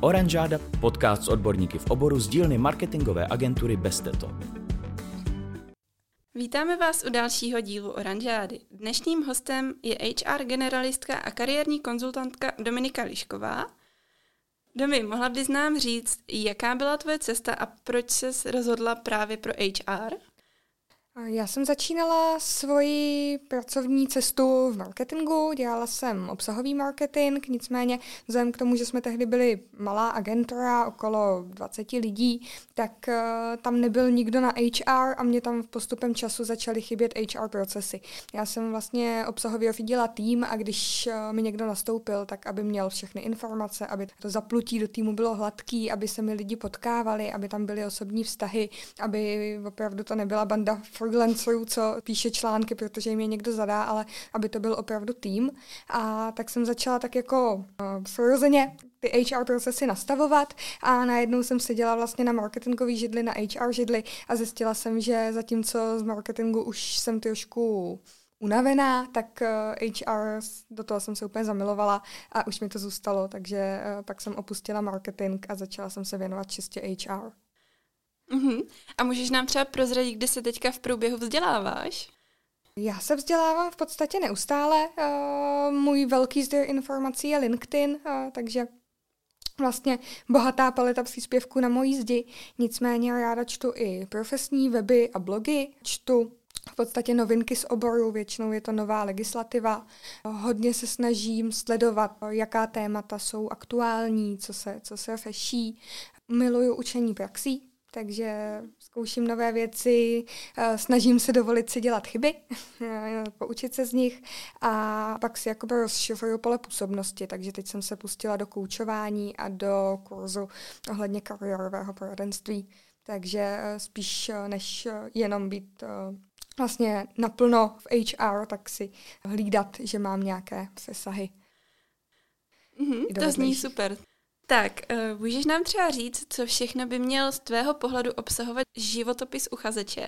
Oranžáda, podcast s odborníky v oboru z dílny marketingové agentury Besteto. Vítáme vás u dalšího dílu Oranžády. Dnešním hostem je HR generalistka a kariérní konzultantka Dominika Lišková. Domi, mohla bys nám říct, jaká byla tvoje cesta a proč se rozhodla právě pro HR? Já jsem začínala svoji pracovní cestu v marketingu, dělala jsem obsahový marketing, nicméně vzhledem k tomu, že jsme tehdy byli malá agentura, okolo 20 lidí, tak uh, tam nebyl nikdo na HR a mě tam v postupem času začaly chybět HR procesy. Já jsem vlastně obsahově viděla tým a když uh, mi někdo nastoupil, tak aby měl všechny informace, aby to zaplutí do týmu bylo hladký, aby se mi lidi potkávali, aby tam byly osobní vztahy, aby opravdu to nebyla banda freelancerů, co píše články, protože jim je někdo zadá, ale aby to byl opravdu tým. A tak jsem začala tak jako uh, přirozeně ty HR procesy nastavovat a najednou jsem seděla vlastně na marketingový židli, na HR židli a zjistila jsem, že zatímco z marketingu už jsem trošku unavená, tak HR, do toho jsem se úplně zamilovala a už mi to zůstalo, takže pak jsem opustila marketing a začala jsem se věnovat čistě HR. Uh-huh. A můžeš nám třeba prozradit, kde se teďka v průběhu vzděláváš? Já se vzdělávám v podstatě neustále. Uh, můj velký zdroj informací je LinkedIn, uh, takže vlastně bohatá paleta příspěvků na mojí zdi. Nicméně ráda čtu i profesní weby a blogy. Čtu v podstatě novinky z oboru, většinou je to nová legislativa. Hodně se snažím sledovat, jaká témata jsou aktuální, co se, co se feší. Miluju učení praxí, takže zkouším nové věci, eh, snažím se dovolit si dělat chyby, poučit se z nich a pak si jakoby rozšiřuju pole působnosti, takže teď jsem se pustila do koučování a do kurzu ohledně kariérového poradenství, takže eh, spíš eh, než jenom být vlastně naplno v HR, tak si hlídat, že mám nějaké přesahy. Mm-hmm, to zní super. Tak, uh, můžeš nám třeba říct, co všechno by měl z tvého pohledu obsahovat životopis uchazeče?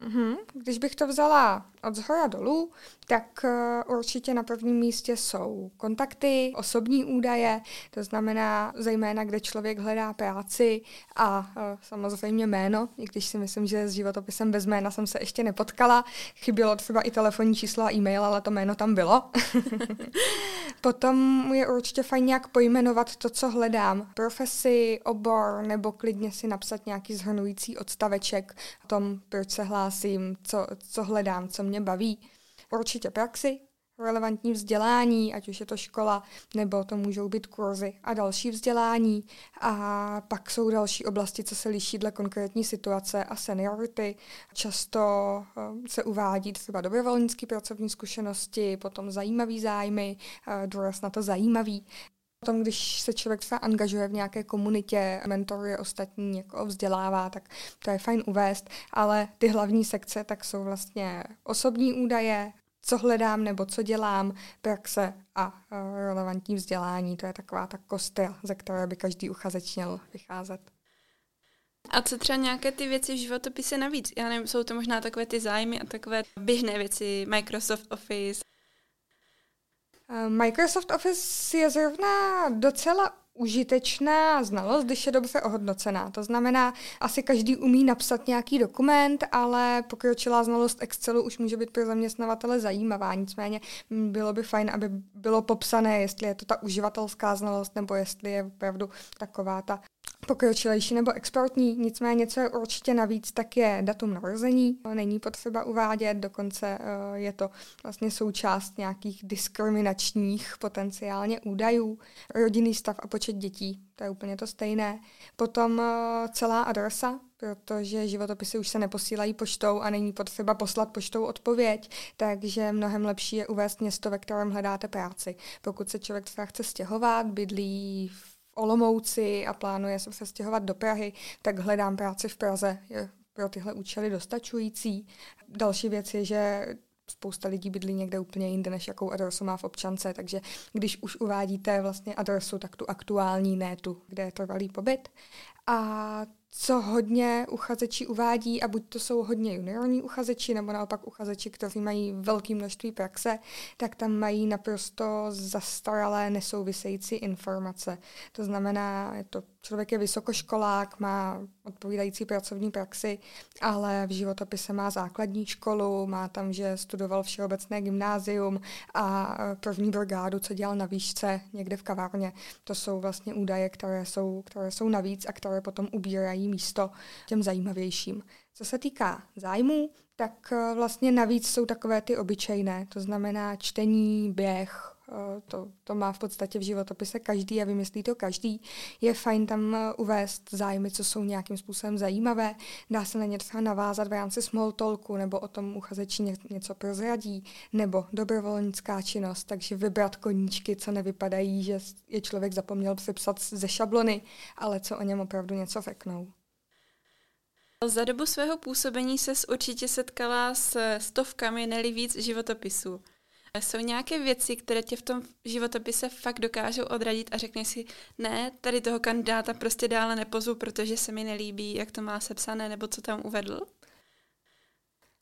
Mm-hmm. Když bych to vzala od zhora dolů, tak uh, určitě na prvním místě jsou kontakty, osobní údaje, to znamená zejména, kde člověk hledá práci a uh, samozřejmě jméno, i když si myslím, že s životopisem bez jména jsem se ještě nepotkala. Chybělo třeba i telefonní číslo a e-mail, ale to jméno tam bylo. Potom je určitě fajn nějak pojmenovat to, co hledám. Profesi, obor, nebo klidně si napsat nějaký zhrnující odstaveček o tom, proč se hlásím, co, co hledám, co mě baví. Určitě praxi, relevantní vzdělání, ať už je to škola, nebo to můžou být kurzy a další vzdělání. A pak jsou další oblasti, co se liší dle konkrétní situace a seniority. Často eh, se uvádí třeba dobrovolnické pracovní zkušenosti, potom zajímavý zájmy, eh, důraz na to zajímavý. Potom, když se člověk třeba angažuje v nějaké komunitě, mentoruje ostatní, jako vzdělává, tak to je fajn uvést, ale ty hlavní sekce tak jsou vlastně osobní údaje, co hledám nebo co dělám, praxe a relevantní vzdělání. To je taková ta kostra, ze které by každý uchazeč měl vycházet. A co třeba nějaké ty věci v životopise navíc? Já nevím, jsou to možná takové ty zájmy a takové běžné věci, Microsoft Office, Eh, Microsoft Office je zrovna docela užitečná znalost, když je dobře ohodnocená. To znamená, asi každý umí napsat nějaký dokument, ale pokročilá znalost Excelu už může být pro zaměstnavatele zajímavá. Nicméně bylo by fajn, aby bylo popsané, jestli je to ta uživatelská znalost, nebo jestli je opravdu taková ta pokročilejší nebo exportní, nicméně co je určitě navíc, tak je datum narození. Není potřeba uvádět, dokonce eh, je to vlastně součást nějakých diskriminačních potenciálně údajů, rodinný stav a počet dětí, to je úplně to stejné. Potom eh, celá adresa, protože životopisy už se neposílají poštou a není potřeba poslat poštou odpověď, takže mnohem lepší je uvést město, ve kterém hledáte práci. Pokud se člověk třeba chce stěhovat, bydlí v Olomouci a plánuje se přestěhovat do Prahy, tak hledám práci v Praze. Je pro tyhle účely dostačující. Další věc je, že spousta lidí bydlí někde úplně jinde, než jakou adresu má v občance, takže když už uvádíte vlastně adresu, tak tu aktuální, ne tu, kde je trvalý pobyt. A co hodně uchazečí uvádí a buď to jsou hodně juniorní uchazeči, nebo naopak uchazeči, kteří mají velké množství praxe, tak tam mají naprosto zastaralé nesouvisející informace. To znamená, je to, člověk je vysokoškolák, má odpovídající pracovní praxi, ale v životopise má základní školu, má tam, že studoval všeobecné gymnázium a první brigádu, co dělal na výšce někde v kavárně. To jsou vlastně údaje, které jsou, které jsou navíc a které potom ubírají místo těm zajímavějším. Co se týká zájmů, tak eh, vlastně navíc jsou takové ty obyčejné, to znamená čtení, běh, to, to má v podstatě v životopise každý a vymyslí to každý. Je fajn tam eh, uvést zájmy, co jsou nějakým způsobem zajímavé. Dá se na ně třeba navázat v rámci small talku, nebo o tom uchazeči něco prozradí, nebo dobrovolnická činnost, takže vybrat koníčky, co nevypadají, že je člověk zapomněl přepsat ze šablony, ale co o něm opravdu něco řeknou. Za dobu svého působení se určitě setkala s stovkami, neli víc životopisů. Jsou nějaké věci, které tě v tom životopise fakt dokážou odradit a řekneš si, ne, tady toho kandidáta prostě dále nepozvu, protože se mi nelíbí, jak to má sepsané nebo co tam uvedl?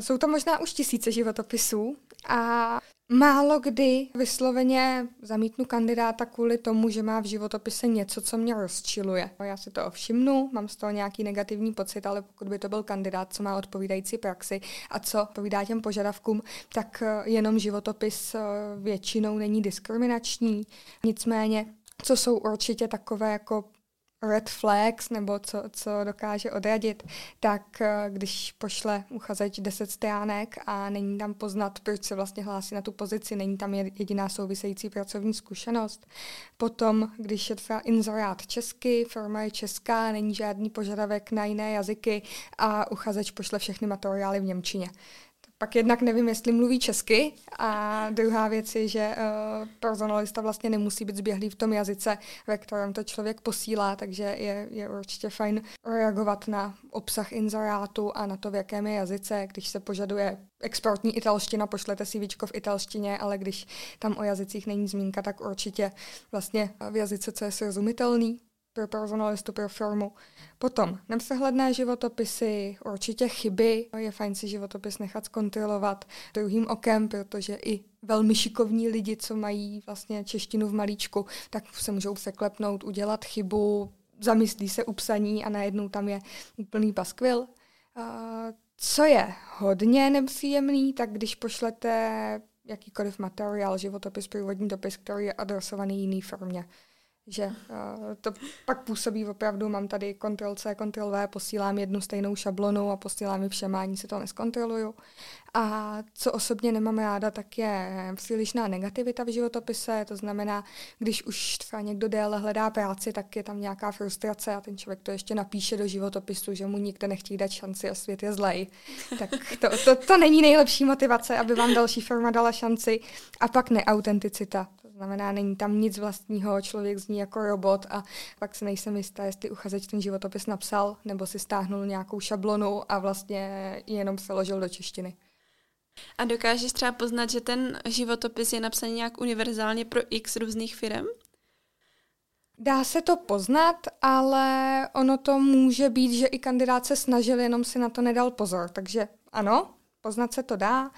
Jsou to možná už tisíce životopisů a málo kdy vysloveně zamítnu kandidáta kvůli tomu, že má v životopise něco, co mě rozčiluje. Já si to ovšimnu, mám z toho nějaký negativní pocit, ale pokud by to byl kandidát, co má odpovídající praxi a co povídá těm požadavkům, tak eh, jenom životopis eh, většinou není diskriminační. Nicméně co jsou určitě takové jako red flags, nebo co, co dokáže odradit, tak eh, když pošle uchazeč 10 stránek a není tam poznat, proč se vlastně hlásí na tu pozici, není tam jediná související pracovní zkušenost. Potom, když je třeba inzerát česky, firma je česká, není žádný požadavek na jiné jazyky a uchazeč pošle všechny materiály v Němčině pak jednak nevím, jestli mluví česky a druhá věc je, že uh, personalista vlastně nemusí být zběhlý v tom jazyce, ve kterém to člověk posílá, takže je, je určitě fajn reagovat na obsah inzerátu a na to, v jakém je jazyce. Když se požaduje exportní italština, pošlete si víčko v italštině, ale když tam o jazycích není zmínka, tak určitě vlastně v jazyce, co je srozumitelný, pro personalistu, pro firmu. Potom nepřehledné životopisy, určitě chyby. Je fajn si životopis nechat zkontrolovat druhým okem, protože i velmi šikovní lidi, co mají vlastně češtinu v malíčku, tak se můžou překlepnout, udělat chybu, zamyslí se u psaní a najednou tam je úplný paskvil. Co je hodně nepříjemný, tak když pošlete jakýkoliv materiál, životopis, průvodní dopis, který je adresovaný jiný firmě že uh, to pak působí opravdu, mám tady Ctrl C, Ctrl V, posílám jednu stejnou šablonu a posílám ji všem, ani si to neskontroluju. A co osobně nemám ráda, tak je přílišná negativita v životopise, to znamená, když už třeba někdo déle hledá práci, tak je tam nějaká frustrace a ten člověk to ještě napíše do životopisu, že mu nikdo nechtějí dát šanci a svět je zlej. Tak to, to, to není nejlepší motivace, aby vám další firma dala šanci. A pak neautenticita znamená, není tam nic vlastního, člověk zní jako robot a pak se nejsem jistá, jestli uchazeč ten životopis napsal nebo si stáhnul nějakou šablonu a vlastně jenom přeložil do češtiny. A dokážeš třeba poznat, že ten životopis je napsaný nějak univerzálně pro x různých firm? Dá se to poznat, ale ono to může být, že i kandidát se snažil, jenom si na to nedal pozor. Takže ano, poznat se to dá.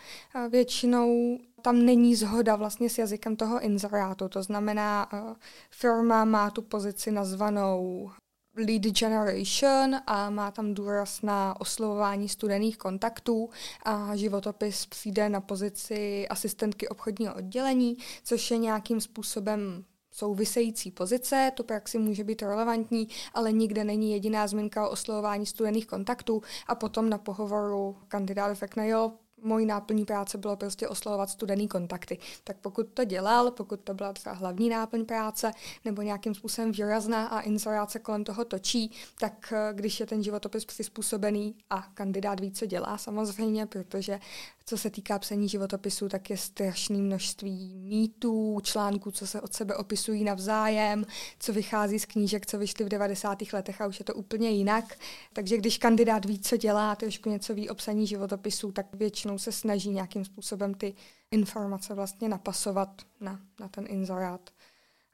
Většinou tam není zhoda vlastně s jazykem toho inzerátu. To znamená, uh, firma má tu pozici nazvanou lead generation a má tam důraz na oslovování studených kontaktů a životopis přijde na pozici asistentky obchodního oddělení, což je nějakým způsobem související pozice, to praxi může být relevantní, ale nikde není jediná zmínka o oslovování studených kontaktů a potom na pohovoru kandidát řekne, jo, mojí náplní práce bylo prostě oslovovat studený kontakty. Tak pokud to dělal, pokud to byla třeba hlavní náplň práce nebo nějakým způsobem výrazná a inzeráce kolem toho točí, tak eh, když je ten životopis přizpůsobený a kandidát ví, co dělá samozřejmě, protože co se týká psaní životopisu, tak je strašné množství mýtů, článků, co se od sebe opisují navzájem, co vychází z knížek, co vyšly v 90. letech a už je to úplně jinak. Takže když kandidát ví, co dělá, trošku něco ví o psaní životopisu, tak většinou se snaží nějakým způsobem ty informace vlastně napasovat na, na ten inzerát.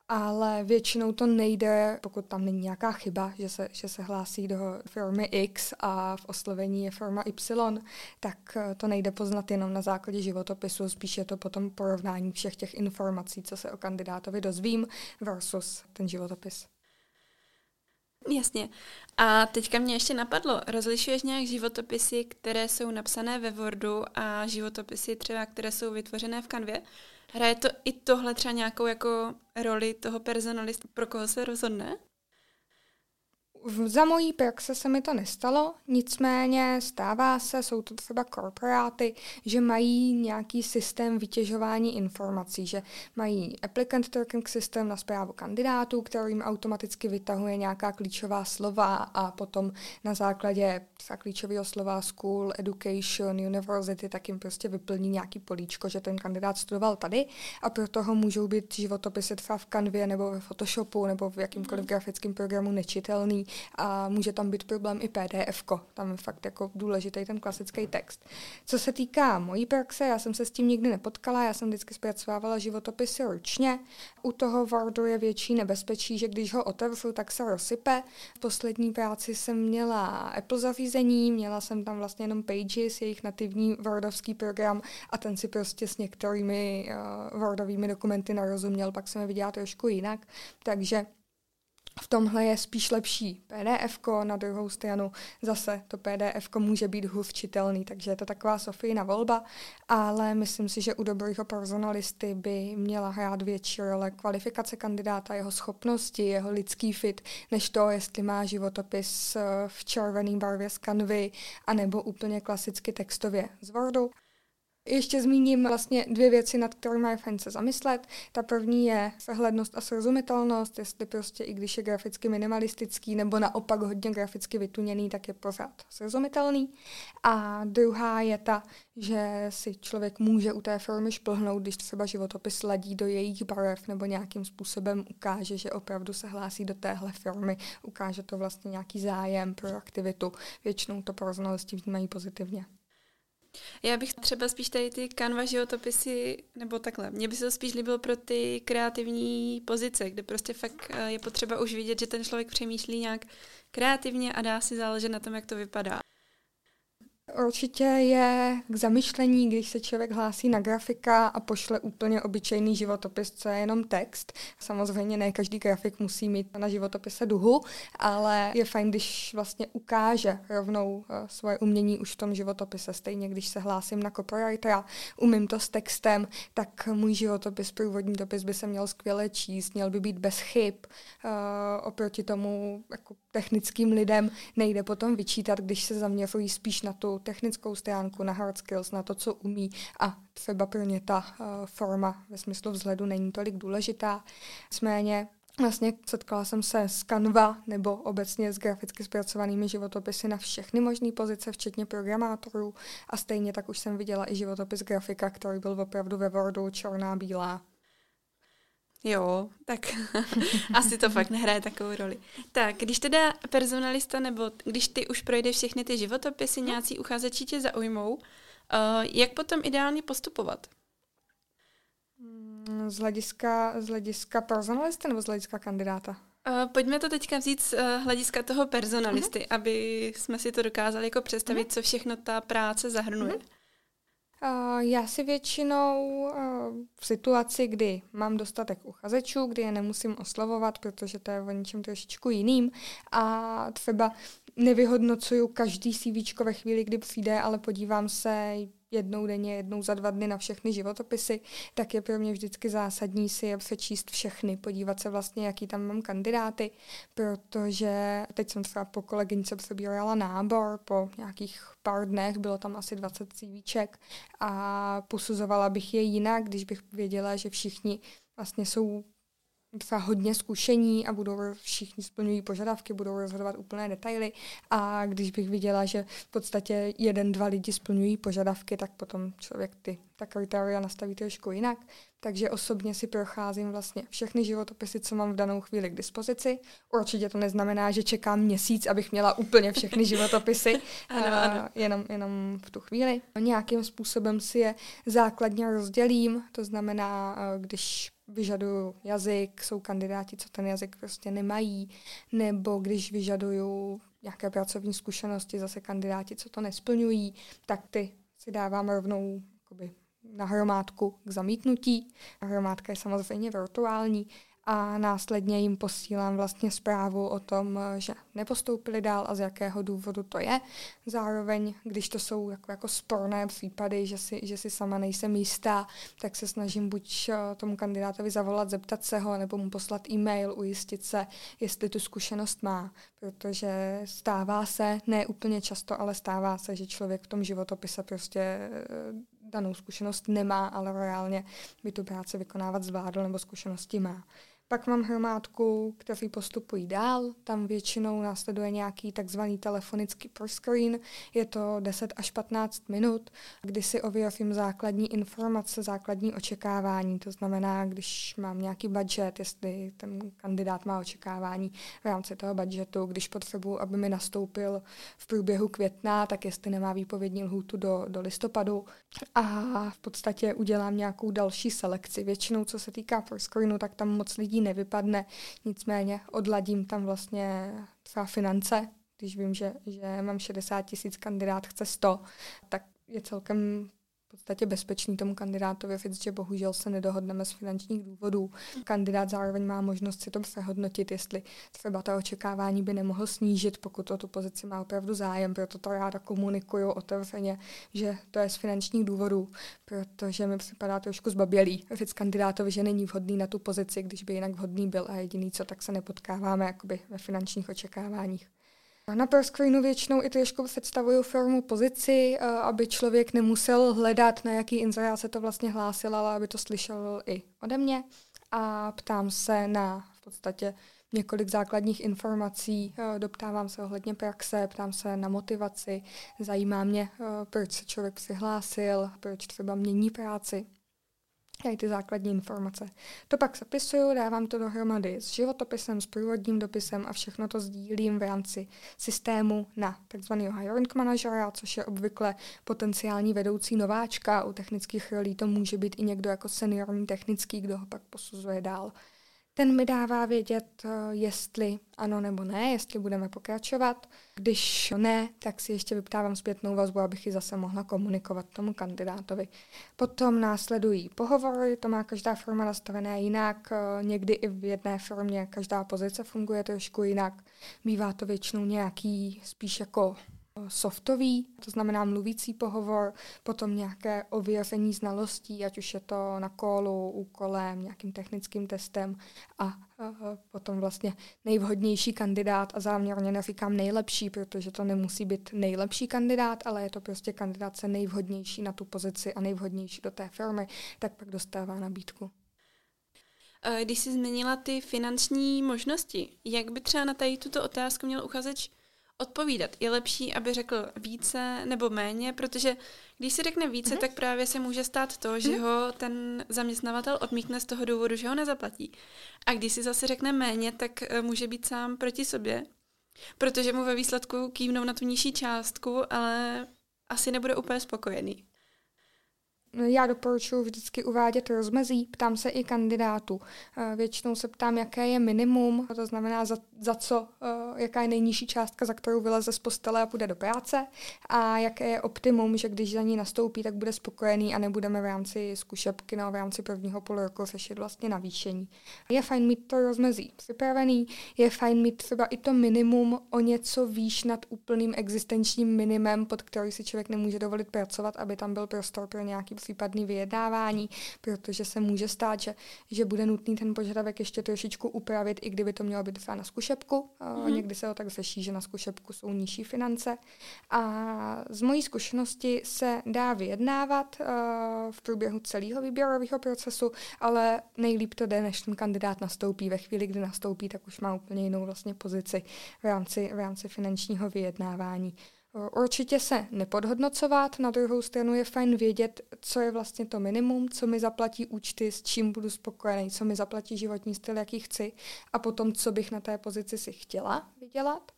ale většinou to nejde, pokud tam není nějaká chyba, že se, že se hlásí do firmy X a v oslovení je firma Y, tak eh, to nejde poznat jenom na základě životopisu, spíš je to potom porovnání všech těch informací, co se o kandidátovi dozvím versus ten životopis. Jasně. A teďka mě ještě napadlo, rozlišuješ nějak životopisy, které jsou napsané ve Wordu a životopisy třeba, které jsou vytvořené v kanvě? Hraje to i tohle třeba nějakou jako roli toho personalista, pro koho se rozhodne? Za mojí praxe se mi to nestalo, nicméně stává se, jsou to třeba korporáty, že mají nějaký systém vytěžování informací, že mají applicant tracking systém na zprávu kandidátů, který jim automaticky vytahuje nějaká klíčová slova a potom na základě klíčového slova school, education, university, tak jim prostě vyplní nějaký políčko, že ten kandidát studoval tady a pro toho můžou být životopisy třeba v Canvě nebo ve Photoshopu nebo v jakýmkoliv grafickém programu nečitelný a může tam být problém i PDF. -ko. Tam je fakt jako důležitý ten klasický text. Co se týká mojí praxe, já jsem se s tím nikdy nepotkala, já jsem vždycky zpracovávala životopisy ručně. U toho Wordu je větší nebezpečí, že když ho otevřu, tak se rozsype. V poslední práci jsem měla Apple zařízení, měla jsem tam vlastně jenom Pages, jejich nativní Wordovský program a ten si prostě s některými uh, Wordovými dokumenty narozuměl, pak jsem je viděla trošku jinak. Takže v tomhle je spíš lepší PDF, na druhou stranu zase to PDF může být hůř čitelný, takže je to taková Sofijina volba, ale myslím si, že u dobrého personalisty by měla hrát větší role kvalifikace kandidáta, jeho schopnosti, jeho lidský fit, než to, jestli má životopis eh, v červený barvě z kanvy, anebo úplně klasicky textově z Wordu. Ještě zmíním vlastně dvě věci, nad kterými je fajn se zamyslet. Ta první je přehlednost a srozumitelnost, jestli prostě i když je graficky minimalistický nebo naopak hodně graficky vytuněný, tak je pořád srozumitelný. A druhá je ta, že si člověk může u té firmy šplhnout, když třeba životopis ladí do jejich barev nebo nějakým způsobem ukáže, že opravdu se hlásí do téhle firmy, ukáže to vlastně nějaký zájem pro aktivitu. Většinou to znalosti vnímají pozitivně. Já bych třeba spíš tady ty kanva životopisy, nebo takhle, mně by se to spíš líbilo pro ty kreativní pozice, kde prostě fakt eh, je potřeba už vidět, že ten člověk přemýšlí nějak kreativně a dá si záležet na tom, jak to vypadá. Určitě je k zamyšlení, když se člověk hlásí na grafika a pošle úplně obyčejný životopis, co je jenom text. Samozřejmě ne každý grafik musí mít na životopise duhu, ale je fajn, když vlastně ukáže rovnou eh, svoje umění už v tom životopise. Stejně když se hlásím na copywritera, umím to s textem, tak můj životopis, průvodní dopis by se měl skvěle číst, měl by být bez chyb. Uh, oproti tomu jako technickým lidem nejde potom vyčítat, když se zaměřují spíš na tu technickou stránku, na hard skills, na to, co umí a třeba pro ně ta uh, forma ve smyslu vzhledu není tolik důležitá. Nicméně Vlastně setkala jsem se s Canva nebo obecně s graficky zpracovanými životopisy na všechny možné pozice, včetně programátorů a stejně tak už jsem viděla i životopis grafika, který byl opravdu ve Wordu černá bílá. Jo, tak asi to fakt nehraje takovou roli. Tak, když teda personalista nebo když ty už projdeš všechny ty životopisy, mhm. nějací uchazeči tě zaujmou, uh, jak potom ideálně postupovat? Mm, z hlediska, z hlediska personalisty nebo z hlediska kandidáta? Uh, pojďme to teďka vzít z uh, hlediska toho personalisty, uh-huh. aby jsme si to dokázali jako představit, uh-huh. co všechno ta práce zahrnuje. Uh-huh. Já si většinou v situaci, kdy mám dostatek uchazečů, kdy je nemusím oslovovat, protože to je o něčem trošičku jiným a třeba nevyhodnocuju každý CV ve chvíli, kdy přijde, ale podívám se, jednou denně, jednou za dva dny na všechny životopisy, tak je pro mě vždycky zásadní si je přečíst všechny, podívat se vlastně, jaký tam mám kandidáty, protože teď jsem třeba po kolegyňce přebírala nábor, po nějakých pár dnech, bylo tam asi 20 CVček a posuzovala bych je jinak, když bych věděla, že všichni vlastně jsou třeba hodně zkušení a budou všichni splňují požadavky, budou rozhodovat úplné detaily a když bych viděla, že v podstatě jeden, dva lidi splňují požadavky, tak potom člověk ty ta kritéria nastaví trošku jinak. Takže osobně si procházím vlastně všechny životopisy, co mám v danou chvíli k dispozici. Určitě to neznamená, že čekám měsíc, abych měla úplně všechny životopisy, ano, ano. Jenom, jenom v tu chvíli. Nějakým způsobem si je základně rozdělím, to znamená, když vyžaduju jazyk, jsou kandidáti, co ten jazyk prostě nemají, nebo když vyžaduju nějaké pracovní zkušenosti, zase kandidáti, co to nesplňují, tak ty si dávám rovnou jakoby, na hromádku k zamítnutí. Hromádka je samozřejmě virtuální, a následně jim posílám vlastně zprávu o tom, že nepostoupili dál a z jakého důvodu to je. Zároveň, když to jsou jako, jako sporné případy, že si, že si sama nejsem jistá, tak se snažím buď eh, tomu kandidátovi zavolat, zeptat se ho, nebo mu poslat e-mail, ujistit se, jestli tu zkušenost má. Protože stává se, ne úplně často, ale stává se, že člověk v tom životopise prostě eh, danou zkušenost nemá, ale reálně by tu práci vykonávat zvládl nebo zkušenosti má. Pak mám hromádku, kteří postupují dál. Tam většinou následuje nějaký takzvaný telefonický proscreen. Je to 10 až 15 minut, kdy si ověřím základní informace, základní očekávání. To znamená, když mám nějaký budget, jestli ten kandidát má očekávání v rámci toho budgetu, když potřebuji, aby mi nastoupil v průběhu května, tak jestli nemá výpovědní lhůtu do, do listopadu. A v podstatě udělám nějakou další selekci. Většinou, co se týká proscreenu, tak tam moc lidí lidí nevypadne, nicméně odladím tam vlastně třeba finance, když vím, že, že mám 60 tisíc, kandidát chce 100, tak je celkem podstatě bezpečný tomu kandidátovi říct, že bohužel se nedohodneme z finančních důvodů. Kandidát zároveň má možnost si to přehodnotit, jestli třeba to očekávání by nemohl snížit, pokud o tu pozici má opravdu zájem, proto to ráda komunikuju otevřeně, že to je z finančních důvodů, protože mi připadá trošku zbabělý říct kandidátovi, že není vhodný na tu pozici, když by jinak vhodný byl a jediný co, tak se nepotkáváme jakoby ve finančních očekáváních. Na ProScreenu většinou i trošku představuju formu pozici, eh, aby člověk nemusel hledat, na jaký inzerát se to vlastně hlásil, ale aby to slyšel i ode mě. A ptám se na v podstatě několik základních informací, eh, doptávám se ohledně praxe, ptám se na motivaci, zajímá mě, eh, proč se člověk přihlásil, proč třeba mění práci tady ty základní informace. To pak zapisuju, dávám to dohromady s životopisem, s průvodním dopisem a všechno to sdílím v rámci systému na takzvaného hiring managera, což je obvykle potenciální vedoucí nováčka. U technických rolí to může být i někdo jako seniorní technický, kdo ho pak posuzuje dál. Ten mi dává vědět, eh, jestli ano nebo ne, jestli budeme pokračovat. Když ne, tak si ještě vyptávám zpětnou vazbu, abych ji zase mohla komunikovat tomu kandidátovi. Potom následují pohovory, to má každá firma nastavené jinak, eh, někdy i v jedné firmě každá pozice funguje trošku jinak. Bývá to většinou nějaký spíš jako softový, to znamená mluvící pohovor, potom nějaké ověření znalostí, ať už je to na kolu, úkolem, nějakým technickým testem a, a potom vlastně nejvhodnější kandidát a záměrně neříkám nejlepší, protože to nemusí být nejlepší kandidát, ale je to prostě kandidát se nejvhodnější na tu pozici a nejvhodnější do té firmy, tak pak dostává nabídku. Když jsi změnila ty finanční možnosti, jak by třeba na tady tuto otázku měl uchazeč odpovídat. Je lepší, aby řekl více nebo méně, protože když si řekne více, mm-hmm. tak právě se může stát to, že mm-hmm. ho ten zaměstnavatel odmítne z toho důvodu, že ho nezaplatí. A když si zase řekne méně, tak eh, může být sám proti sobě, protože mu ve výsledku kývnou na tu nižší částku, ale asi nebude úplně spokojený. Já doporučuji vždycky uvádět rozmezí, ptám se i kandidátu. Eh, většinou se ptám, jaké je minimum, to znamená za, za co, eh, jaká je nejnižší částka, za kterou vyleze z postele a půjde do práce a jaké je optimum, že když za ní nastoupí, tak bude spokojený a nebudeme v rámci zkušebky nebo v rámci prvního půl roku řešit vlastně navýšení. Je fajn mít to rozmezí připravený, je fajn mít třeba i to minimum o něco výš nad úplným existenčním minimem, pod který si člověk nemůže dovolit pracovat, aby tam byl prostor pro nějaký případný vyjednávání, protože se může stát, že, že bude nutný ten požadavek ještě trošičku upravit, i kdyby to mělo být třeba na zkušebku. Mm-hmm. Někdy se to tak řeší, že na zkušebku jsou nižší finance. A z mojí zkušenosti se dá vyjednávat uh, v průběhu celého výběrového procesu, ale nejlíp to jde, než ten kandidát nastoupí. Ve chvíli, kdy nastoupí, tak už má úplně jinou vlastně pozici v rámci, v rámci finančního vyjednávání. Určitě se nepodhodnocovat, na druhou stranu je fajn vědět, co je vlastně to minimum, co mi zaplatí účty, s čím budu spokojený, co mi zaplatí životní styl, jaký chci a potom, co bych na té pozici si chtěla vydělat.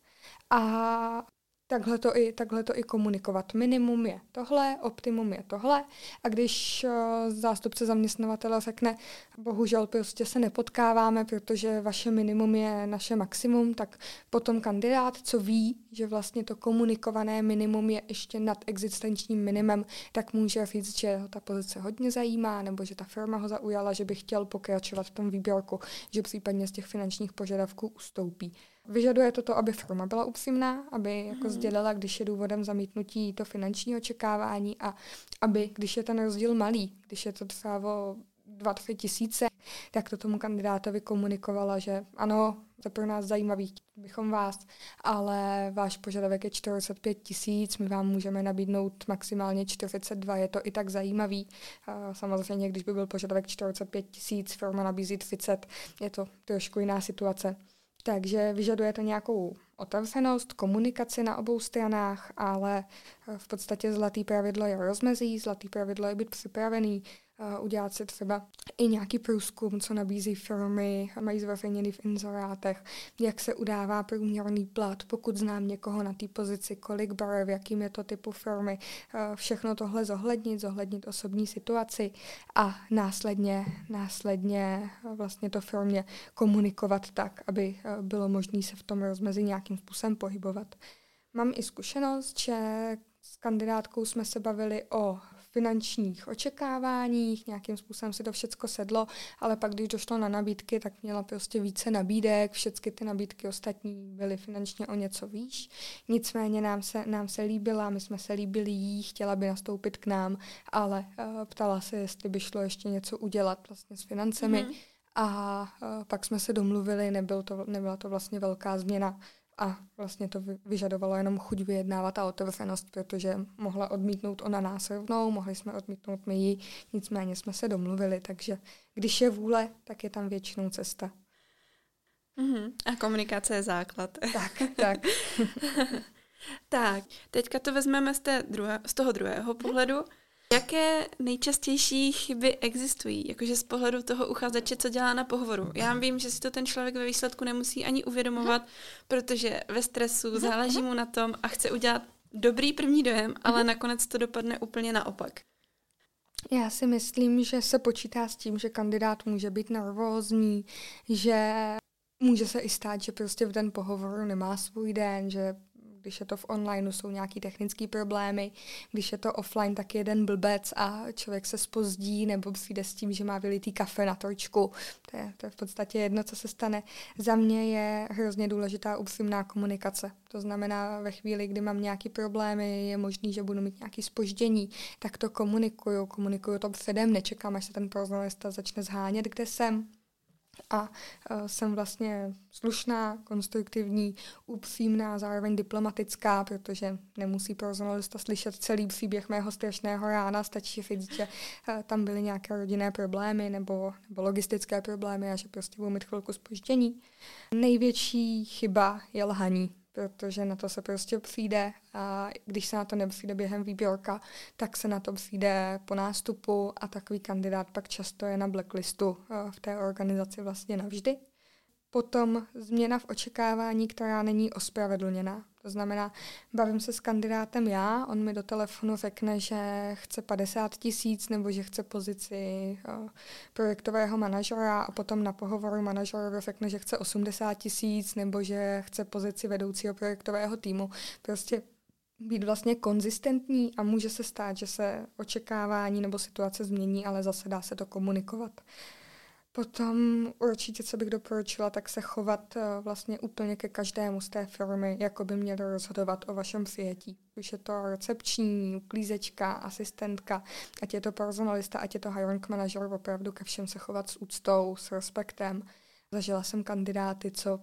A takhle to, i, takhle to i komunikovat. Minimum je tohle, optimum je tohle a když uh, zástupce zaměstnavatele řekne, bohužel prostě se nepotkáváme, protože vaše minimum je naše maximum, tak potom kandidát, co ví, že vlastně to komunikované minimum je ještě nad existenčním minimem, tak může říct, že ho ta pozice hodně zajímá, nebo že ta firma ho zaujala, že by chtěl pokračovat v tom výběrku, že případně z těch finančních požadavků ustoupí. Vyžaduje to to, aby firma byla upřímná, aby jako hmm. sdělila, když je důvodem zamítnutí to finanční očekávání a aby, když je ten rozdíl malý, když je to třeba o 2-3 tisíce, tak to tomu kandidátovi komunikovala, že ano, to pro nás zajímavý, bychom vás, ale váš požadavek je 45 tisíc, my vám můžeme nabídnout maximálně 42, je to i tak zajímavý. Samozřejmě, když by byl požadavek 45 tisíc, firma nabízí 30, je to trošku jiná situace. Takže vyžaduje to nějakou otevřenost, komunikaci na obou stranách, ale v podstatě zlatý pravidlo je rozmezí, zlatý pravidlo je být připravený, udělat si třeba i nějaký průzkum, co nabízí firmy, mají zveřejněný v inzerátech, jak se udává průměrný plat, pokud znám někoho na té pozici, kolik barev, jakým je to typu firmy, všechno tohle zohlednit, zohlednit osobní situaci a následně, následně vlastně to firmě komunikovat tak, aby bylo možné se v tom rozmezi nějakým způsobem pohybovat. Mám i zkušenost, že s kandidátkou jsme se bavili o finančních očekáváních, nějakým způsobem si to všecko sedlo, ale pak, když došlo na nabídky, tak měla prostě více nabídek, všechny ty nabídky ostatní byly finančně o něco výš. Nicméně nám se, nám se líbila, my jsme se líbili jí, chtěla by nastoupit k nám, ale uh, ptala se, jestli by šlo ještě něco udělat vlastně s financemi. Mm-hmm. A uh, pak jsme se domluvili, nebyl to, nebyla to vlastně velká změna a vlastně to vyžadovalo jenom chuť vyjednávat a otevřenost, protože mohla odmítnout ona nás rovnou, mohli jsme odmítnout my ji, nicméně jsme se domluvili, takže když je vůle, tak je tam většinou cesta. Mm-hmm. A komunikace je základ. Tak, tak. tak, teďka to vezmeme z, té druhé, z toho druhého pohledu. Jaké nejčastější chyby existují, jakože z pohledu toho uchazeče, co dělá na pohovoru? Já vím, že si to ten člověk ve výsledku nemusí ani uvědomovat, protože ve stresu záleží mu na tom a chce udělat dobrý první dojem, ale nakonec to dopadne úplně naopak. Já si myslím, že se počítá s tím, že kandidát může být nervózní, že může se i stát, že prostě v den pohovoru nemá svůj den, že když je to v online, jsou nějaký technické problémy, když je to offline, tak jeden blbec a člověk se spozdí nebo přijde s tím, že má vylitý kafe na torčku. To je, to je v podstatě jedno, co se stane. Za mě je hrozně důležitá upřímná komunikace. To znamená, ve chvíli, kdy mám nějaké problémy, je možný, že budu mít nějaké spoždění, tak to komunikuju, komunikuju to předem, nečekám, až se ten personalista začne zhánět, kde jsem, a uh, jsem vlastně slušná, konstruktivní, upřímná, zároveň diplomatická, protože nemusí personalista slyšet celý příběh mého strašného rána, stačí říct, že uh, tam byly nějaké rodinné problémy nebo, nebo logistické problémy a že prostě budu mít chvilku spoždění. Největší chyba je lhaní protože na to se prostě přijde a když se na to nepřijde během výběrka, tak se na to přijde po nástupu a takový kandidát pak často je na blacklistu eh, v té organizaci vlastně navždy. Potom změna v očekávání, která není ospravedlněná. To znamená, bavím se s kandidátem já, on mi do telefonu řekne, že chce 50 tisíc nebo že chce pozici uh, projektového manažera a potom na pohovoru manažerovi řekne, že chce 80 tisíc nebo že chce pozici vedoucího projektového týmu. Prostě být vlastně konzistentní a může se stát, že se očekávání nebo situace změní, ale zase dá se to komunikovat. Potom určitě, co bych doporučila, tak se chovat uh, vlastně úplně ke každému z té firmy, jako by měli rozhodovat o vašem přijetí. Už je to recepční, uklízečka, asistentka, ať je to personalista, ať je to hiring manager, opravdu ke všem se chovat s úctou, s respektem. Zažila jsem kandidáty, co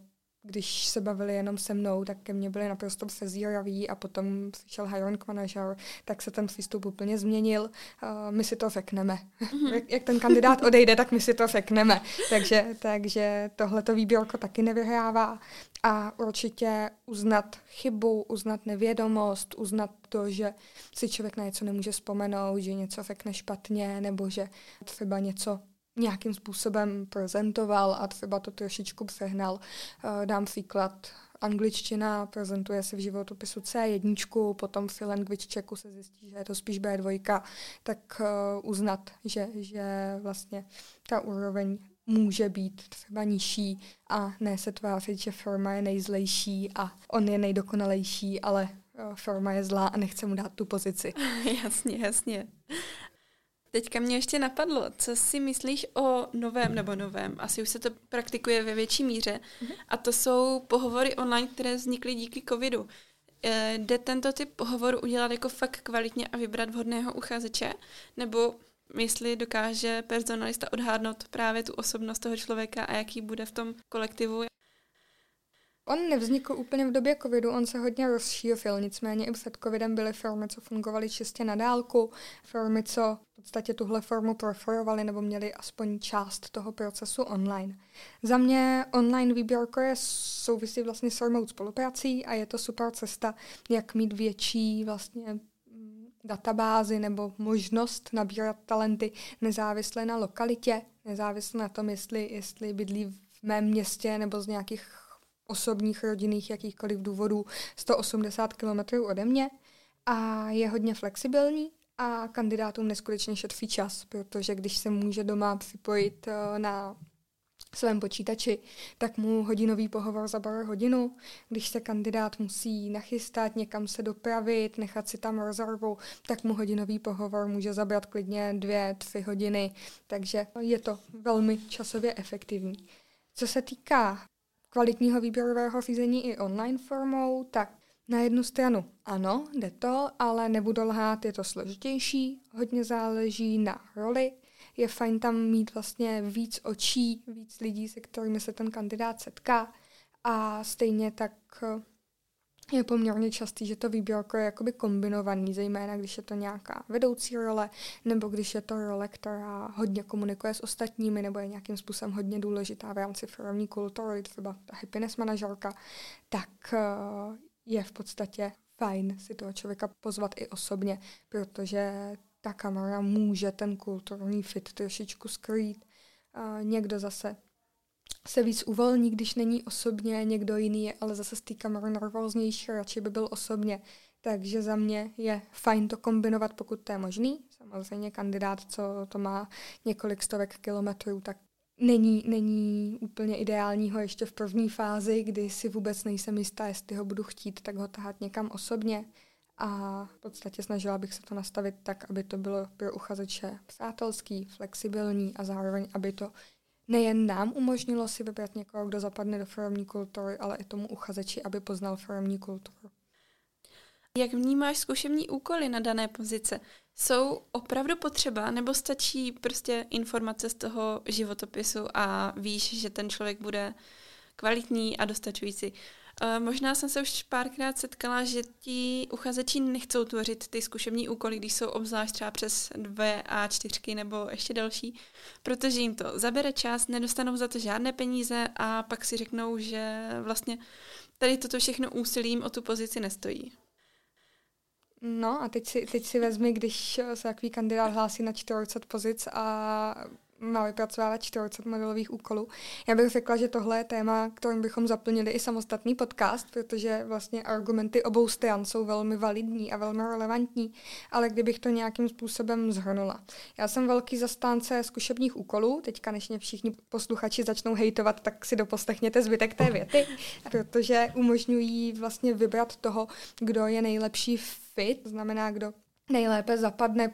když se bavili jenom se mnou, tak ke mně byli naprosto sezíraví a potom přišel hiring manager, tak se ten přístup úplně změnil. Uh, my si to řekneme. Mm-hmm. jak, jak ten kandidát odejde, tak my si to řekneme. takže, takže tohleto výběrko taky nevyhrává. A určitě uznat chybu, uznat nevědomost, uznat to, že si člověk na něco nemůže vzpomenout, že něco řekne špatně, nebo že třeba něco nějakým způsobem prezentoval a třeba to trošičku přehnal. Uh, dám příklad angličtina, prezentuje se v životopisu C1, potom v language checku se zjistí, že je to spíš B2, tak uh, uznat, že, že vlastně ta úroveň může být třeba nižší a ne se tvářit, že firma je nejzlejší a on je nejdokonalejší, ale uh, firma je zlá a nechce mu dát tu pozici. jasně, jasně. Teďka mě ještě napadlo, co si myslíš o novém nebo novém, asi už se to praktikuje ve větší míře, mm-hmm. a to jsou pohovory online, které vznikly díky covidu. E, jde tento typ pohovoru udělat jako fakt kvalitně a vybrat vhodného uchazeče, nebo jestli dokáže personalista odhadnout právě tu osobnost toho člověka a jaký bude v tom kolektivu. On nevznikl úplně v době covidu, on se hodně rozšířil, nicméně i před covidem byly firmy, co fungovaly čistě na dálku, firmy, co v podstatě tuhle formu preferovaly nebo měly aspoň část toho procesu online. Za mě online výběrko je souvisí vlastně s remote spoluprací a je to super cesta, jak mít větší vlastně mm, databázy nebo možnost nabírat talenty nezávisle na lokalitě, nezávisle na tom, jestli, jestli bydlí v mém městě nebo z nějakých osobních, rodinných, jakýchkoliv důvodů 180 km ode mě a je hodně flexibilní a kandidátům neskutečně šetří čas, protože když se může doma připojit eh, na svém počítači, tak mu hodinový pohovor zabere hodinu. Když se kandidát musí nachystat, někam se dopravit, nechat si tam rezervu, tak mu hodinový pohovor může zabrat klidně dvě, tři hodiny, takže je to velmi časově efektivní. Co se týká kvalitního výběrového řízení i online formou, tak na jednu stranu ano, jde to, ale nebudu lhát, je to složitější, hodně záleží na roli. Je fajn tam mít vlastně víc očí, víc lidí, se kterými se ten kandidát setká a stejně tak je poměrně častý, že to výběrko je jakoby kombinovaný, zejména když je to nějaká vedoucí role, nebo když je to role, která hodně komunikuje s ostatními, nebo je nějakým způsobem hodně důležitá v rámci firmní kultury, třeba ta happiness manažerka, tak eh, je v podstatě fajn si toho člověka pozvat i osobně, protože ta kamera může ten kulturní fit trošičku skrýt. někdo zase se víc uvolní, když není osobně, někdo jiný ale zase z té nervóznější, radši by byl osobně. Takže za mě je fajn to kombinovat, pokud to je možný. Samozřejmě kandidát, co to má několik stovek kilometrů, tak není, není úplně ideálního ještě v první fázi, kdy si vůbec nejsem jistá, jestli ho budu chtít, tak ho tahat někam osobně. A v podstatě snažila bych se to nastavit tak, aby to bylo pro uchazeče přátelský, flexibilní a zároveň, aby to nejen nám umožnilo si vybrat někoho, kdo zapadne do firmní kultury, ale i tomu uchazeči, aby poznal firmní kulturu. Jak vnímáš zkušební úkoly na dané pozice? Jsou opravdu potřeba nebo stačí prostě informace z toho životopisu a víš, že ten člověk bude kvalitní a dostačující? Uh, možná jsem se už párkrát setkala, že ti uchazeči nechcou tvořit ty zkušební úkoly, když jsou obzvlášť třeba přes dvě A4 nebo ještě další, protože jim to zabere čas, nedostanou za to žádné peníze a pak si řeknou, že vlastně tady toto všechno úsilím o tu pozici nestojí. No a teď si, teď si vezmi, když se takový kandidát hlásí na 40 pozic a má vypracovávat 40 modelových úkolů. Já bych řekla, že tohle je téma, kterým bychom zaplnili i samostatný podcast, protože vlastně argumenty obou stran jsou velmi validní a velmi relevantní, ale kdybych to nějakým způsobem zhrnula. Já jsem velký zastánce zkušebních úkolů, teďka než mě všichni posluchači začnou hejtovat, tak si doposlechněte zbytek té věty, protože umožňují vlastně vybrat toho, kdo je nejlepší fit, to znamená, kdo nejlépe zapadne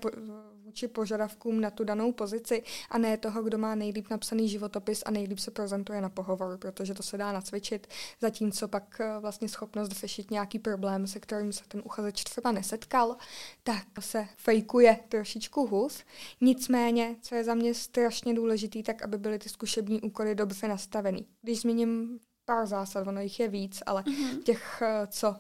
vůči požadavkům na tu danou pozici a ne toho, kdo má nejlíp napsaný životopis a nejlíp se prezentuje na pohovor, protože to se dá nacvičit, zatímco pak eh, vlastně schopnost řešit nějaký problém, se kterým se ten uchazeč třeba nesetkal, tak se fejkuje trošičku hůř. Nicméně, co je za mě strašně důležitý, tak aby byly ty zkušební úkoly dobře nastavený. Když zmíním pár zásad, ono jich je víc, ale mm-hmm. těch, eh, co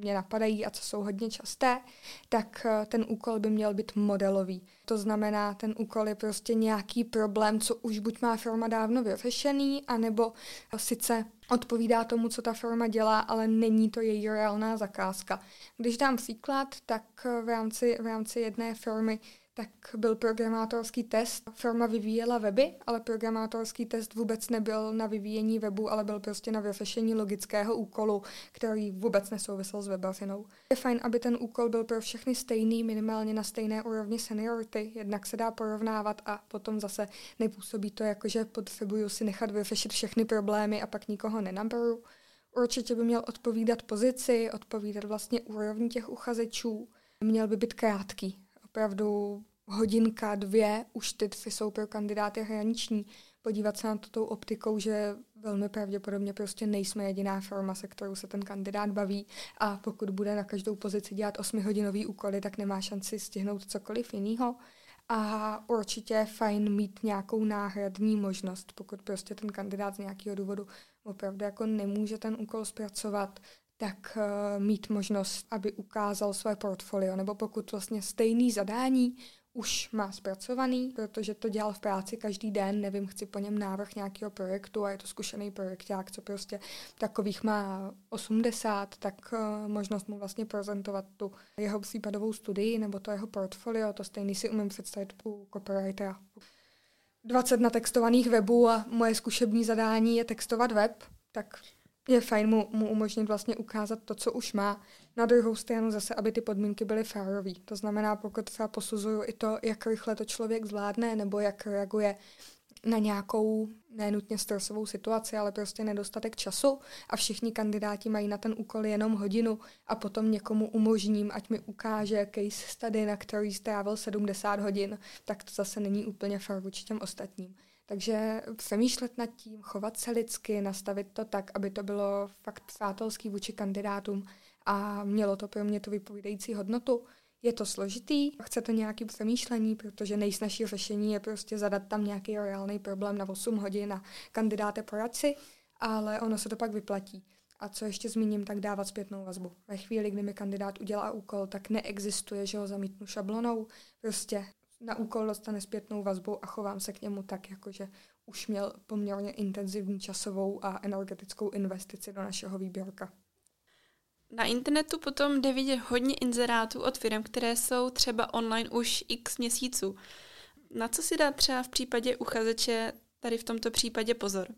mě napadají a co jsou hodně časté, tak eh, ten úkol by měl být modelový. To znamená, ten úkol je prostě nějaký problém, co už buď má firma dávno vyřešený, anebo sice odpovídá tomu, co ta firma dělá, ale není to její reálná zakázka. Když dám příklad, tak eh, v rámci, v rámci jedné firmy tak byl programátorský test. Firma vyvíjela weby, ale programátorský test vůbec nebyl na vyvíjení webu, ale byl prostě na vyřešení logického úkolu, který vůbec nesouvisel s webařinou. Je fajn, aby ten úkol byl pro všechny stejný, minimálně na stejné úrovni seniority, jednak se dá porovnávat a potom zase nepůsobí to jako, že potřebuju si nechat vyřešit všechny problémy a pak nikoho nenaberu. Určitě by měl odpovídat pozici, odpovídat vlastně úrovni těch uchazečů. Měl by být krátký, opravdu hodinka, dvě, už ty tři jsou pro kandidáty hraniční. Podívat se na to tou optikou, že velmi pravděpodobně prostě nejsme jediná forma, se kterou se ten kandidát baví a pokud bude na každou pozici dělat osmihodinový úkoly, tak nemá šanci stihnout cokoliv jiného. A určitě je fajn mít nějakou náhradní možnost, pokud prostě ten kandidát z nějakého důvodu opravdu jako nemůže ten úkol zpracovat, tak uh, mít možnost, aby ukázal své portfolio, nebo pokud vlastně stejný zadání už má zpracovaný, protože to dělal v práci každý den, nevím, chci po něm návrh nějakého projektu a je to zkušený projekták, co prostě takových má 80, tak uh, možnost mu vlastně prezentovat tu jeho případovou studii nebo to jeho portfolio, to stejný si umím představit u copywritera. 20 natextovaných webů a moje zkušební zadání je textovat web, tak je fajn mu, mu umožnit vlastně ukázat to, co už má. Na druhou stranu zase, aby ty podmínky byly férový. To znamená, pokud třeba posuzuju i to, jak rychle to člověk zvládne, nebo jak reaguje na nějakou nenutně stresovou situaci, ale prostě nedostatek času a všichni kandidáti mají na ten úkol jenom hodinu a potom někomu umožním, ať mi ukáže case study, na který strávil 70 hodin, tak to zase není úplně fér vůči těm ostatním. Takže přemýšlet nad tím, chovat se lidsky, nastavit to tak, aby to bylo fakt přátelský vůči kandidátům a mělo to pro mě tu vypovídající hodnotu. Je to složitý, chce to nějaký přemýšlení, protože nejsnažší řešení je prostě zadat tam nějaký reálný problém na 8 hodin a kandidáte poradci, ale ono se to pak vyplatí. A co ještě zmíním, tak dávat zpětnou vazbu. Ve chvíli, kdy mi kandidát udělá úkol, tak neexistuje, že ho zamítnu šablonou. Prostě na úkol dostane zpětnou vazbu a chovám se k němu tak, jakože už měl poměrně intenzivní časovou a energetickou investici do našeho výběrka. Na internetu potom jde vidět hodně inzerátů od firm, které jsou třeba online už x měsíců. Na co si dá třeba v případě uchazeče tady v tomto případě pozor?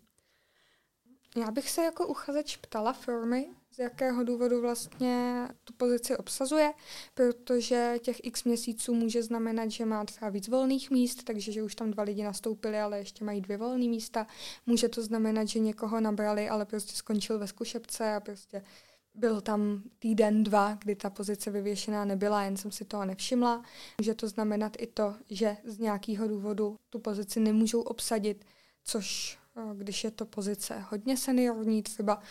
Já bych se jako uchazeč ptala firmy, z jakého důvodu vlastně tu pozici obsazuje, protože těch x měsíců může znamenat, že má třeba víc volných míst, takže že už tam dva lidi nastoupili, ale ještě mají dvě volné místa. Může to znamenat, že někoho nabrali, ale prostě skončil ve zkušebce a prostě byl tam týden, dva, kdy ta pozice vyvěšená nebyla, jen jsem si toho nevšimla. Může to znamenat i to, že z nějakého důvodu tu pozici nemůžou obsadit, což když je to pozice hodně seniorní, třeba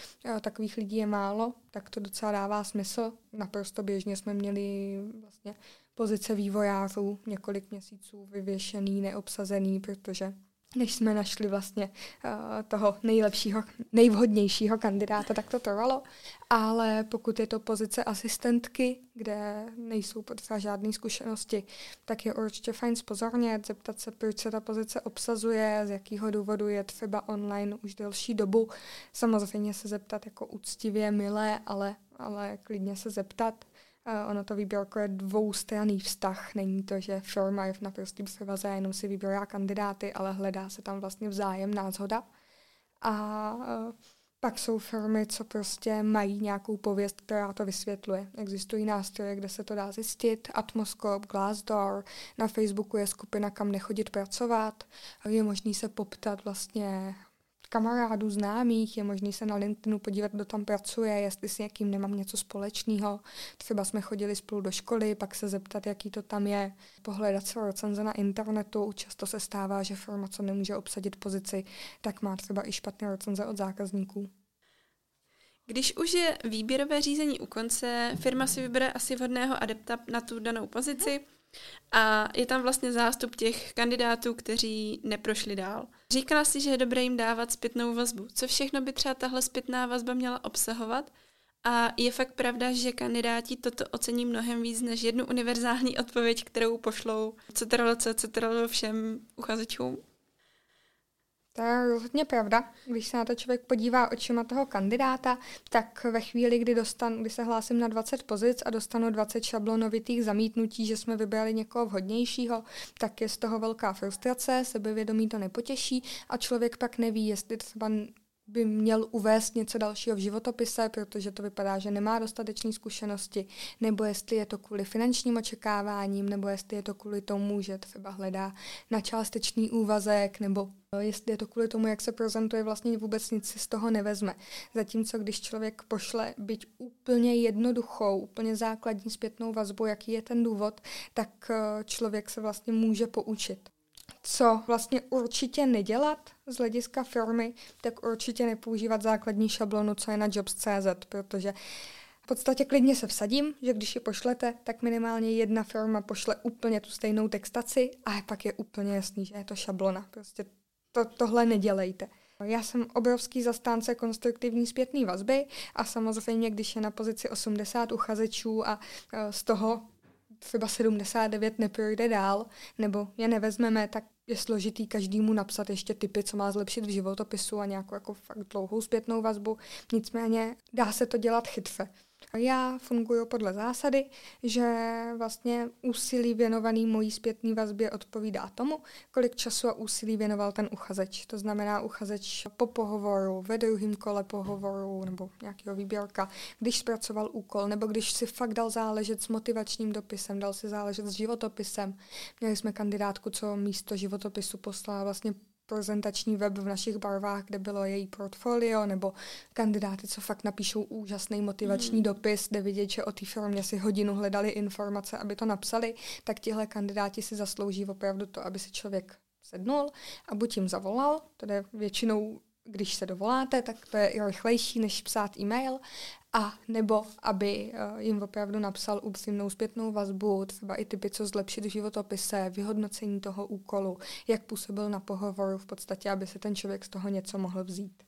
takových lidí je málo, tak to docela dává smysl. Naprosto běžně jsme měli vlastně pozice vývojářů několik měsíců vyvěšený, neobsazený, protože než jsme našli vlastně uh, toho nejlepšího, nejvhodnějšího kandidáta, tak to trvalo. Ale pokud je to pozice asistentky, kde nejsou potřeba žádné zkušenosti, tak je určitě fajn spozornět, zeptat se, proč se ta pozice obsazuje, z jakého důvodu je třeba online už delší dobu. Samozřejmě se zeptat jako úctivě, milé, ale, ale klidně se zeptat. Ono to výběrko je dvoustranný vztah. Není to, že firma je v naprostým převaze a jenom si vybírá kandidáty, ale hledá se tam vlastně vzájemná zhoda. A uh, pak jsou firmy, co prostě mají nějakou pověst, která to vysvětluje. Existují nástroje, kde se to dá zjistit. Atmoscope, Glassdoor, na Facebooku je skupina, kam nechodit pracovat. Je možný se poptat vlastně kamarádů, známých, je možné se na LinkedInu podívat, kdo tam pracuje, jestli s někým nemám něco společného. Třeba jsme chodili spolu do školy, pak se zeptat, jaký to tam je, pohledat se recenze na internetu. Často se stává, že firma, co nemůže obsadit pozici, tak má třeba i špatné recenze od zákazníků. Když už je výběrové řízení u konce, firma si vybere asi vhodného adepta na tu danou pozici a je tam vlastně zástup těch kandidátů, kteří neprošli dál. Říkala si, že je dobré jim dávat zpětnou vazbu. Co všechno by třeba tahle zpětná vazba měla obsahovat? A je fakt pravda, že kandidáti toto ocení mnohem víc než jednu univerzální odpověď, kterou pošlou co trvalo všem uchazečům? To je rozhodně pravda. Když se na to člověk podívá očima toho kandidáta, tak ve chvíli, kdy, dostan, kdy se hlásím na 20 pozic a dostanu 20 šablonovitých zamítnutí, že jsme vybrali někoho vhodnějšího, tak je z toho velká frustrace, sebevědomí to nepotěší a člověk pak neví, jestli třeba by měl uvést něco dalšího v životopise, protože to vypadá, že nemá dostatečné zkušenosti, nebo jestli je to kvůli finančním očekáváním, nebo jestli je to kvůli tomu, že třeba hledá na částečný úvazek, nebo jestli je to kvůli tomu, jak se prezentuje, vlastně vůbec nic si z toho nevezme. Zatímco když člověk pošle byť úplně jednoduchou, úplně základní zpětnou vazbu, jaký je ten důvod, tak eh, člověk se vlastně může poučit co vlastně určitě nedělat z hlediska firmy, tak určitě nepoužívat základní šablonu, co je na jobs.cz, protože v podstatě klidně se vsadím, že když ji pošlete, tak minimálně jedna firma pošle úplně tu stejnou textaci a pak je úplně jasný, že je to šablona. Prostě to, tohle nedělejte. Já jsem obrovský zastánce konstruktivní zpětné vazby a samozřejmě, když je na pozici 80 uchazečů a e, z toho třeba 79 neprojde dál, nebo je nevezmeme, tak je složitý každému napsat ještě typy, co má zlepšit v životopisu a nějakou jako fakt dlouhou zpětnou vazbu. Nicméně dá se to dělat chytře. Já funguji podle zásady, že vlastně úsilí věnovaný mojí zpětné vazbě odpovídá tomu, kolik času a úsilí věnoval ten uchazeč. To znamená uchazeč po pohovoru, ve druhém kole pohovoru nebo nějakého výběrka, když zpracoval úkol, nebo když si fakt dal záležet s motivačním dopisem, dal si záležet s životopisem. Měli jsme kandidátku, co místo životopisu poslala vlastně prezentační web v našich barvách, kde bylo její portfolio, nebo kandidáty, co fakt napíšou úžasný motivační mm. dopis, kde vidět, že o té firmě si hodinu hledali informace, aby to napsali, tak tihle kandidáti si zaslouží opravdu to, aby si člověk sednul a buď jim zavolal, to je většinou když se dovoláte, tak to je i rychlejší, než psát e-mail, a nebo aby uh, jim opravdu napsal upřímnou zpětnou vazbu, třeba i typy, co zlepšit v životopise, vyhodnocení toho úkolu, jak působil na pohovoru v podstatě, aby se ten člověk z toho něco mohl vzít.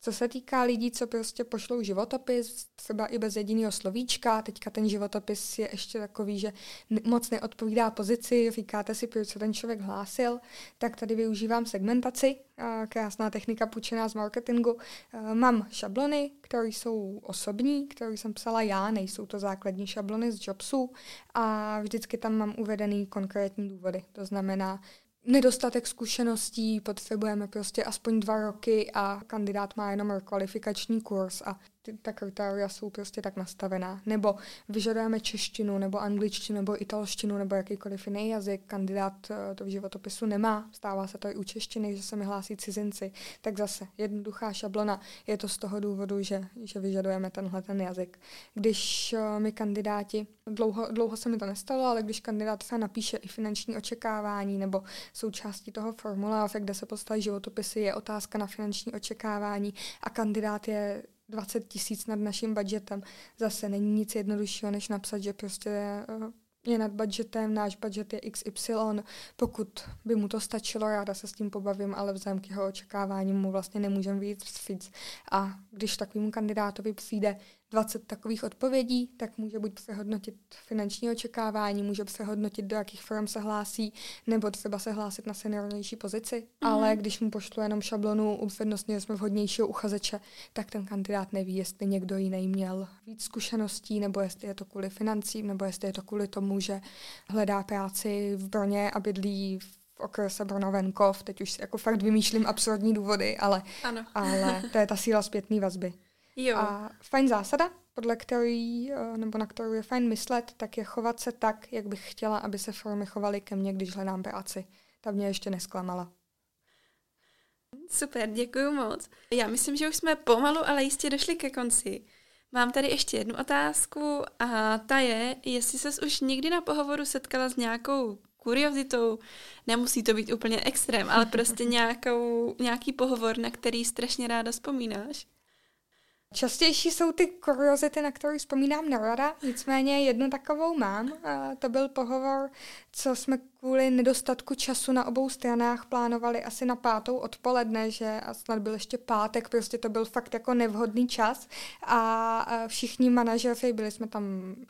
Co se týká lidí, co prostě pošlou životopis, třeba i bez jediného slovíčka, teďka ten životopis je ještě takový, že moc neodpovídá pozici, říkáte si, proč se ten člověk hlásil, tak tady využívám segmentaci, krásná technika půjčená z marketingu. Mám šablony, které jsou osobní, které jsem psala já, nejsou to základní šablony z jobsů a vždycky tam mám uvedený konkrétní důvody. To znamená, nedostatek zkušeností, potřebujeme prostě aspoň dva roky a kandidát má jenom kvalifikační kurz a ty, ta kritéria jsou prostě tak nastavená. Nebo vyžadujeme češtinu, nebo angličtinu, nebo italštinu, nebo jakýkoliv jiný jazyk. Kandidát eh, to v životopisu nemá. Stává se to i u češtiny, že se mi hlásí cizinci. Tak zase jednoduchá šablona. Je to z toho důvodu, že, že vyžadujeme tenhle ten jazyk. Když uh, mi kandidáti, dlouho, dlouho se mi to nestalo, ale když kandidát se napíše i finanční očekávání nebo součástí toho formuláře, kde se postaví životopisy, je otázka na finanční očekávání a kandidát je 20 tisíc nad naším budgetem. Zase není nic jednoduššího, než napsat, že prostě eh, je nad budgetem, náš budget je XY, pokud by mu to stačilo, ráda se s tím pobavím, ale vzhledem k jeho očekáváním mu vlastně nemůžeme víc vstříc. A když takovému kandidátovi přijde 20 takových odpovědí, tak může buď přehodnotit finanční očekávání, může přehodnotit, do jakých firm se hlásí, nebo třeba se hlásit na seniornější pozici. Mm-hmm. Ale když mu pošlu jenom šablonu, upřednostně jsme vhodnějšího uchazeče, tak ten kandidát neví, jestli někdo jiný měl víc zkušeností, nebo jestli je to kvůli financím, nebo jestli je to kvůli tomu, že hledá práci v Brně a bydlí v okrese Brno venkov. Teď už jako fakt vymýšlím absurdní důvody, ale, ano. ale to je ta síla zpětné vazby. Jo. A fajn zásada, podle který, eh, nebo na kterou je fajn myslet, tak je chovat se tak, jak bych chtěla, aby se firmy chovaly ke mně, když hledám práci. Ta mě ještě nesklamala. Super, děkuji moc. Já myslím, že už jsme pomalu, ale jistě došli ke konci. Mám tady ještě jednu otázku a ta je, jestli ses už někdy na pohovoru setkala s nějakou kuriozitou, nemusí to být úplně extrém, ale prostě nějakou, nějaký pohovor, na který strašně ráda vzpomínáš. Častější jsou ty kuriozity, na které vzpomínám nerada, nicméně jednu takovou mám. To byl pohovor, co jsme kvůli nedostatku času na obou stranách plánovali asi na pátou odpoledne, že a snad byl ještě pátek, prostě to byl fakt jako nevhodný čas a všichni manažeři, byli jsme tam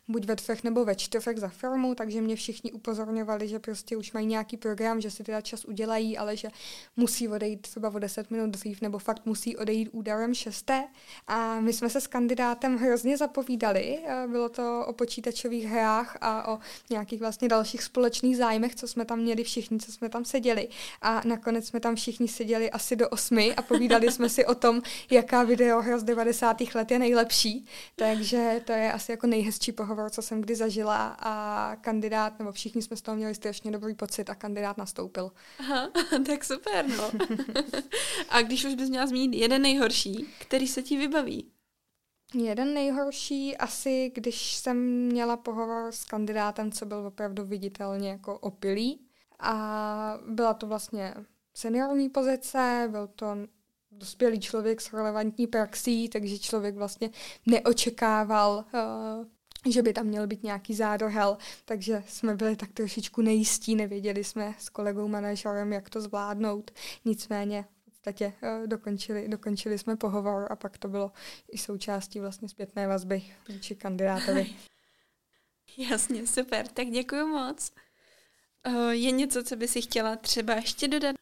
buď ve třech nebo ve čtyřech za firmu, takže mě všichni upozorňovali, že prostě už mají nějaký program, že si teda čas udělají, ale že musí odejít třeba o 10 minut dřív, nebo fakt musí odejít údarem šesté. A my jsme se s kandidátem hrozně zapovídali. Bylo to o počítačových hrách a o nějakých vlastně dalších společných zájmech, co jsme tam měli všichni, co jsme tam seděli. A nakonec jsme tam všichni seděli asi do osmi a povídali jsme si o tom, jaká videohra z 90. let je nejlepší. Takže to je asi jako nejhezčí pohovor, co jsem kdy zažila a kandidát, nebo všichni jsme z toho měli strašně dobrý pocit a kandidát nastoupil. Aha, tak super, no. a když už bys měla zmínit jeden nejhorší, který se ti vybaví? Jeden nejhorší asi, když jsem měla pohovor s kandidátem, co byl opravdu viditelně jako opilý. A byla to vlastně seniorní pozice, byl to dospělý člověk s relevantní praxí, takže člověk vlastně neočekával, uh, že by tam měl být nějaký zádohel, takže jsme byli tak trošičku nejistí, nevěděli jsme s kolegou manažerem, jak to zvládnout. Nicméně podstatě uh, dokončili, dokončili jsme pohovor a pak to bylo i součástí vlastně zpětné vazby vůči kandidátovi. Jasně, super, tak děkuji moc. Uh, je něco, co by si chtěla třeba ještě dodat?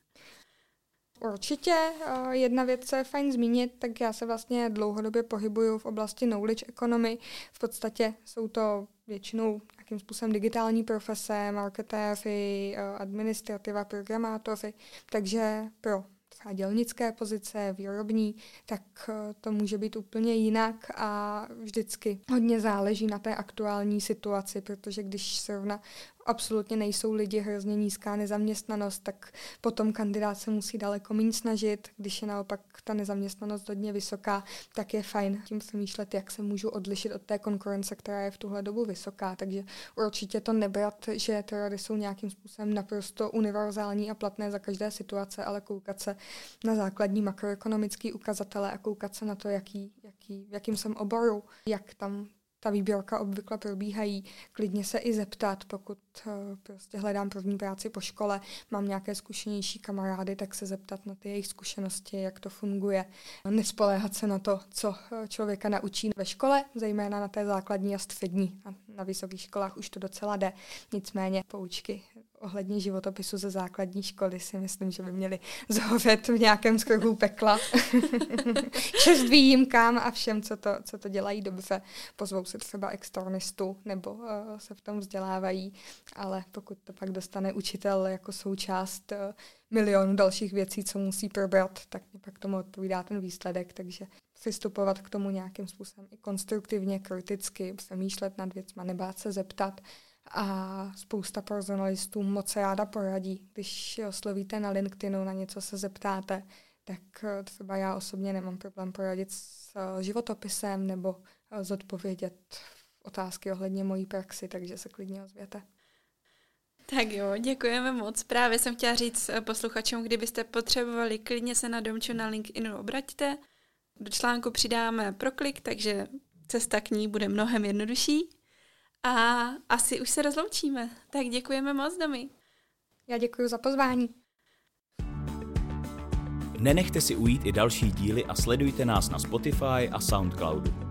Určitě. Uh, jedna věc, co je fajn zmínit, tak já se vlastně dlouhodobě pohybuju v oblasti knowledge economy. V podstatě jsou to většinou nějakým způsobem digitální profese, marketéři, administrativa, programátoři, takže pro třeba dělnické pozice, výrobní, tak eh, to může být úplně jinak a vždycky hodně záleží na té aktuální situaci, protože když zrovna absolutně nejsou lidi, hrozně nízká nezaměstnanost, tak potom kandidát se musí daleko méně snažit. Když je naopak ta nezaměstnanost hodně vysoká, tak je fajn tím přemýšlet, jak se můžu odlišit od té konkurence, která je v tuhle dobu vysoká. Takže určitě to nebrat, že ty rady jsou nějakým způsobem naprosto univerzální a platné za každé situace, ale koukat se na základní makroekonomický ukazatele a koukat se na to, jaký, jaký, v jakým jsem oboru, jak tam ta výběrka obvykle probíhají. Klidně se i zeptat, pokud uh, prostě hledám první práci po škole, mám nějaké zkušenější kamarády, tak se zeptat na ty jejich zkušenosti, jak to funguje. Nespoléhat se na to, co eh, člověka naučí ve škole, zejména na té základní a střední. A na vysokých školách už to docela jde. Nicméně poučky ohledně životopisu ze základní školy si myslím, že by měli zhovět v nějakém skruhu pekla. Čest výjimkám a všem, co to, co to dělají dobře. Pozvou se třeba externistu nebo uh, se v tom vzdělávají, ale pokud to pak dostane učitel jako součást uh, milionu dalších věcí, co musí probrat, tak mě pak tomu odpovídá ten výsledek, takže přistupovat k tomu nějakým způsobem i konstruktivně, kriticky, přemýšlet nad věcma, nebát se zeptat a spousta personalistů moc ráda poradí. Když oslovíte na LinkedInu, na něco se zeptáte, tak eh, třeba já osobně nemám problém poradit s eh, životopisem nebo eh, zodpovědět otázky ohledně mojí praxi, takže se klidně ozvěte. Tak jo, děkujeme moc. Právě jsem chtěla říct posluchačům, kdybyste potřebovali, klidně se na Domču na LinkedInu obraťte. Do článku přidáme proklik, takže cesta k ní bude mnohem jednodušší. A asi už se rozloučíme. Tak děkujeme moc, Domi. Já děkuji za pozvání. Nenechte si ujít i další díly a sledujte nás na Spotify a Soundcloudu.